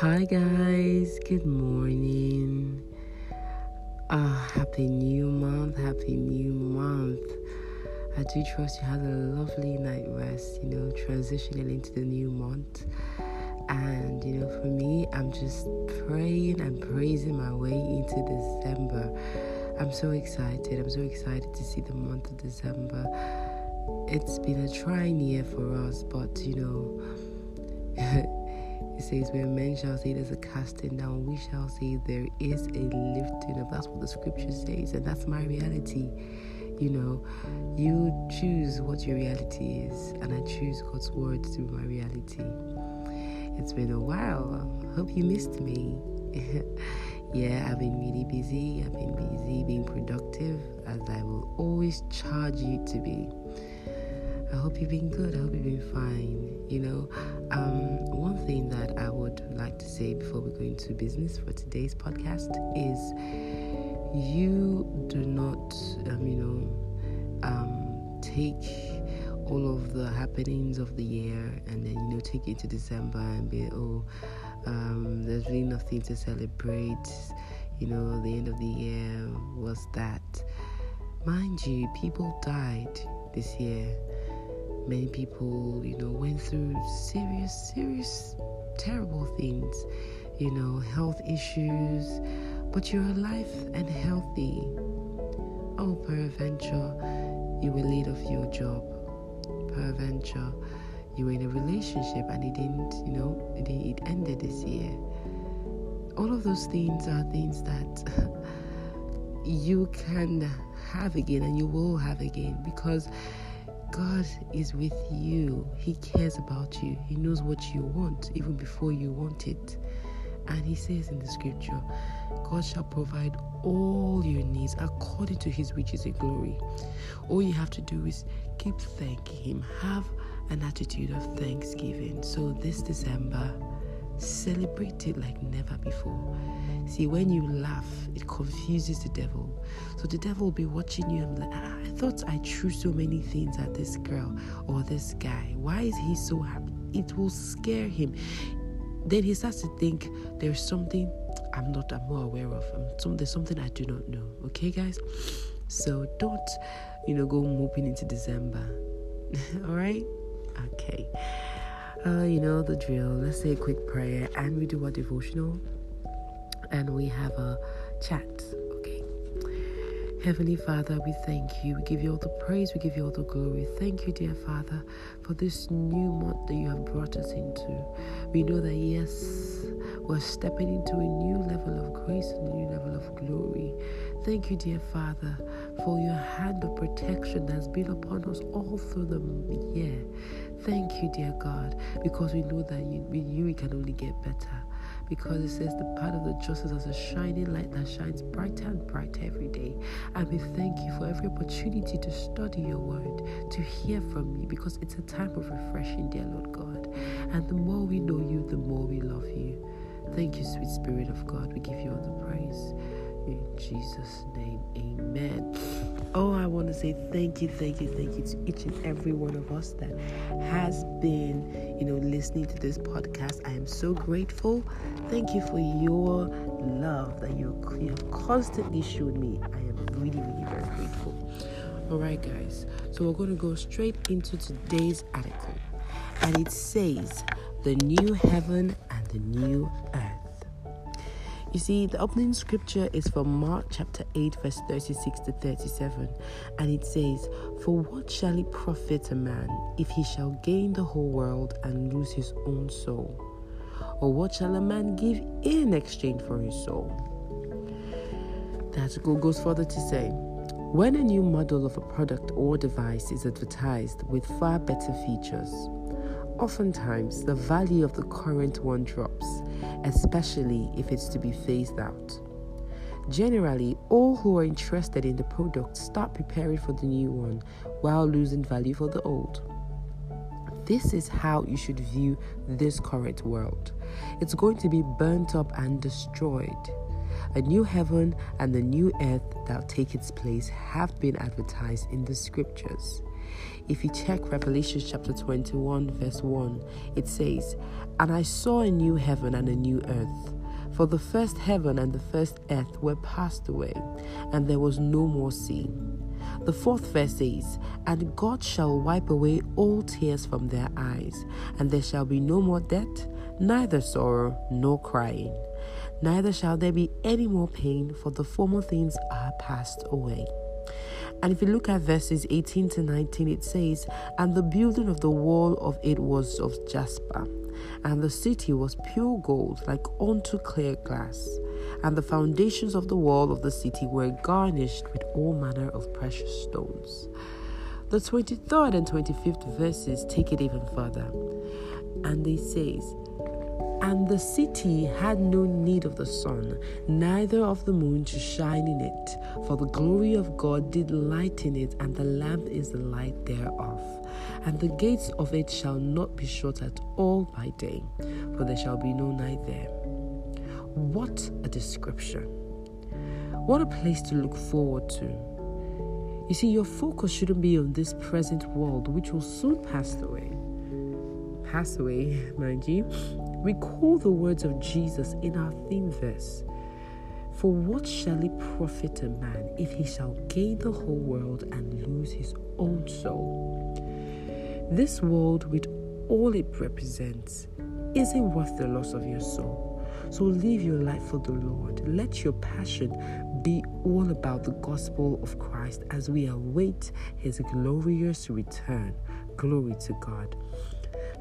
Hi, guys. Good morning. Ah, happy new month. Happy new month. I do trust you had a lovely night rest, you know, transitioning into the new month. And, you know, for me, I'm just praying and praising my way into December. I'm so excited. I'm so excited to see the month of December. It's been a trying year for us, but, you know, It says, When men shall say there's a casting down, we shall say there is a lifting up. That's what the scripture says, and that's my reality. You know, you choose what your reality is, and I choose God's word to be my reality. It's been a while. Hope you missed me. yeah, I've been really busy. I've been busy being productive, as I will always charge you to be. I hope you've been good. I hope you've been business for today's podcast is you do not, um, you know, um, take all of the happenings of the year and then, you know, take it to December and be, oh, um, there's really nothing to celebrate. You know, the end of the year was that. Mind you, people died this year Many people, you know, went through serious, serious, terrible things, you know, health issues, but you're alive and healthy. Oh, peradventure, you were laid off your job. Peradventure, you were in a relationship and it didn't, you know, it, it ended this year. All of those things are things that you can have again and you will have again because God is with you. He cares about you. He knows what you want even before you want it. And He says in the scripture, God shall provide all your needs according to His riches and glory. All you have to do is keep thanking Him. Have an attitude of thanksgiving. So this December, celebrate it like never before. See, when you laugh, it confuses the devil. So the devil will be watching you and like, ah, I thought I threw so many things at this girl or this guy. Why is he so happy? It will scare him. Then he starts to think there's something I'm not I'm more aware of. Some, there's something I do not know. Okay, guys? So don't, you know, go moping into December. All right? Okay. Uh, you know the drill. Let's say a quick prayer and we do our devotional and we have a chat. Heavenly Father, we thank you. We give you all the praise. We give you all the glory. Thank you, dear Father, for this new month that you have brought us into. We know that, yes, we're stepping into a new level of grace and a new level of glory. Thank you, dear Father, for your hand of protection that's been upon us all through the year. Thank you, dear God, because we know that with you we can only get better because it says the path of the just is as a shining light that shines brighter and brighter every day. And we thank you for every opportunity to study your word, to hear from you, because it's a time of refreshing, dear Lord God. And the more we know you, the more we love you. Thank you, sweet Spirit of God. We give you all the praise. In Jesus' name, amen. Oh, I want to say thank you, thank you, thank you to each and every one of us that has been, you know, listening to this podcast. I am so grateful. Thank you for your love that you, you have constantly shown me. I am really, really very grateful. All right, guys. So we're going to go straight into today's article. And it says, The new heaven and the new earth. You see, the opening scripture is from Mark chapter 8, verse 36 to 37, and it says, For what shall it profit a man if he shall gain the whole world and lose his own soul? Or what shall a man give in exchange for his soul? That article goes further to say, when a new model of a product or device is advertised with far better features, oftentimes the value of the current one drops especially if it's to be phased out. Generally, all who are interested in the product start preparing for the new one while losing value for the old. This is how you should view this current world. It's going to be burnt up and destroyed. A new heaven and the new earth that will take its place have been advertised in the scriptures. If you check Revelation chapter 21, verse 1, it says, And I saw a new heaven and a new earth. For the first heaven and the first earth were passed away, and there was no more sea. The fourth verse says, And God shall wipe away all tears from their eyes, and there shall be no more death, neither sorrow nor crying. Neither shall there be any more pain, for the former things are passed away. And if you look at verses 18 to 19, it says, And the building of the wall of it was of jasper, and the city was pure gold, like unto clear glass. And the foundations of the wall of the city were garnished with all manner of precious stones. The 23rd and 25th verses take it even further. And they says, and the city had no need of the sun, neither of the moon to shine in it, for the glory of God did lighten it, and the lamp is the light thereof. And the gates of it shall not be shut at all by day, for there shall be no night there. What a description! What a place to look forward to. You see, your focus shouldn't be on this present world, which will soon pass away. Pass away, mind you Recall the words of Jesus in our theme verse. For what shall it profit a man if he shall gain the whole world and lose his own soul? This world, with all it represents, isn't worth the loss of your soul. So live your life for the Lord. Let your passion be all about the gospel of Christ as we await his glorious return. Glory to God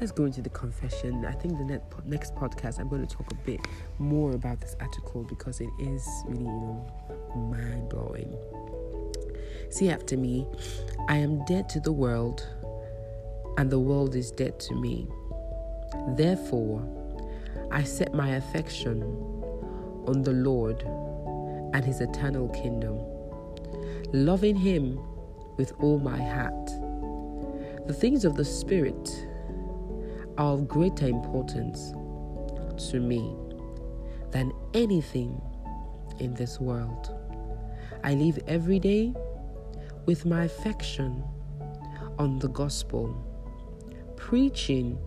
let's go into the confession. I think the next podcast I'm going to talk a bit more about this article because it is really, you know, mind blowing. See after me, I am dead to the world, and the world is dead to me. Therefore, I set my affection on the Lord and his eternal kingdom, loving him with all my heart. The things of the Spirit are of greater importance to me than anything in this world. I live every day with my affection on the gospel, preaching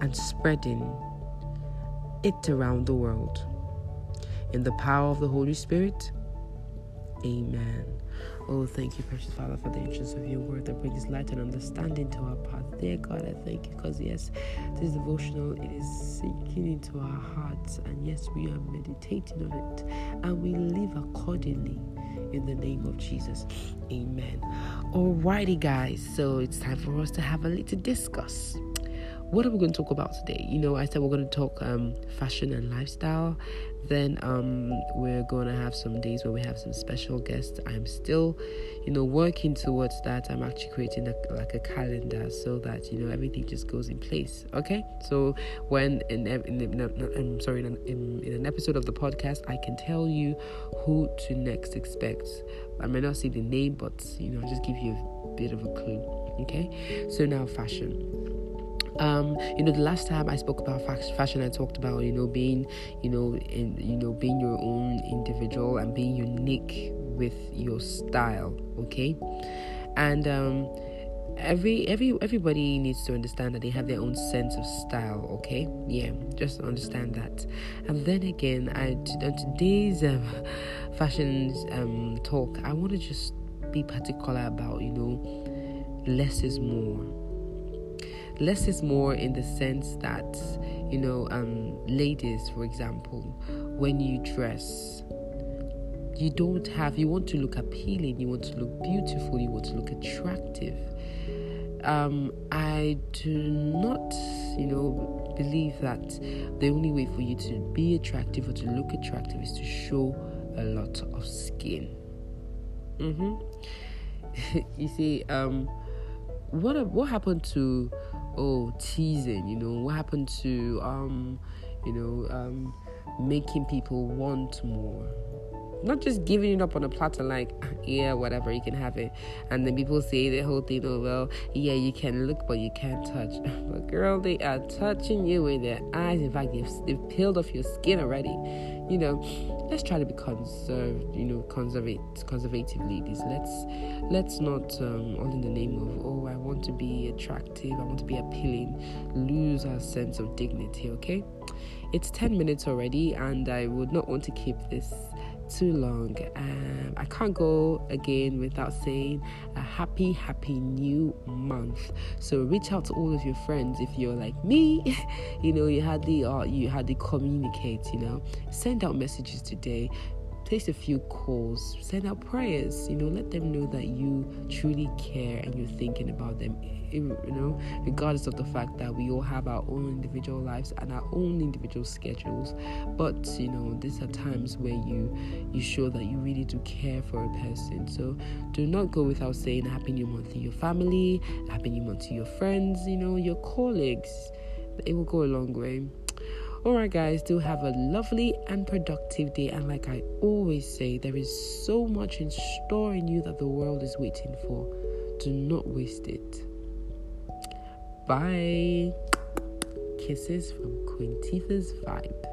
and spreading it around the world. In the power of the Holy Spirit, amen. Oh, thank you, precious Father, for the entrance of your word that brings light and understanding to our path. Dear God, I thank you because, yes, this devotional it is sinking into our hearts, and yes, we are meditating on it, and we live accordingly in the name of Jesus. Amen. Alrighty, guys, so it's time for us to have a little discuss what are we going to talk about today? You know, I said we're going to talk um, fashion and lifestyle, then um, we're going to have some days where we have some special guests. I'm still, you know, working towards that. I'm actually creating a, like a calendar so that you know everything just goes in place. Okay, so when in, in, in, I'm sorry, in, in, in an episode of the podcast, I can tell you who to next expect. I may not see the name, but you know, just give you a bit of a clue. Okay, so now fashion um, you know, the last time I spoke about fashion, I talked about you know being, you know, in you know being your own individual and being unique with your style. Okay, and um, every every everybody needs to understand that they have their own sense of style. Okay, yeah, just understand that. And then again, I on today's um, fashion um, talk, I want to just be particular about you know less is more less is more in the sense that you know um, ladies for example when you dress you don't have you want to look appealing you want to look beautiful you want to look attractive um, i do not you know believe that the only way for you to be attractive or to look attractive is to show a lot of skin mm-hmm. you see um, what what happened to oh teasing you know what happened to um you know um making people want more not just giving it up on a platter like yeah whatever you can have it. And then people say the whole thing oh well yeah you can look but you can't touch. But girl they are touching you with their eyes. In fact they've, they've peeled off your skin already. You know let's try to be conserved you know conservate conservative ladies let's let's not um all in the name of oh i want to be attractive, I want to be appealing, lose our sense of dignity, okay? It's 10 minutes already, and I would not want to keep this too long. Um, I can't go again without saying a happy, happy new month. So reach out to all of your friends if you're like me. you know, you hardly uh, you hardly communicate. You know, send out messages today place a few calls, send out prayers, you know, let them know that you truly care and you're thinking about them, you know, regardless of the fact that we all have our own individual lives and our own individual schedules. But, you know, these are times where you you show that you really do care for a person. So do not go without saying happy new month to your family, happy new month to your friends, you know, your colleagues. It will go a long way. Alright, guys, do have a lovely and productive day. And like I always say, there is so much in store in you that the world is waiting for. Do not waste it. Bye. Kisses from Queen Tifa's Vibe.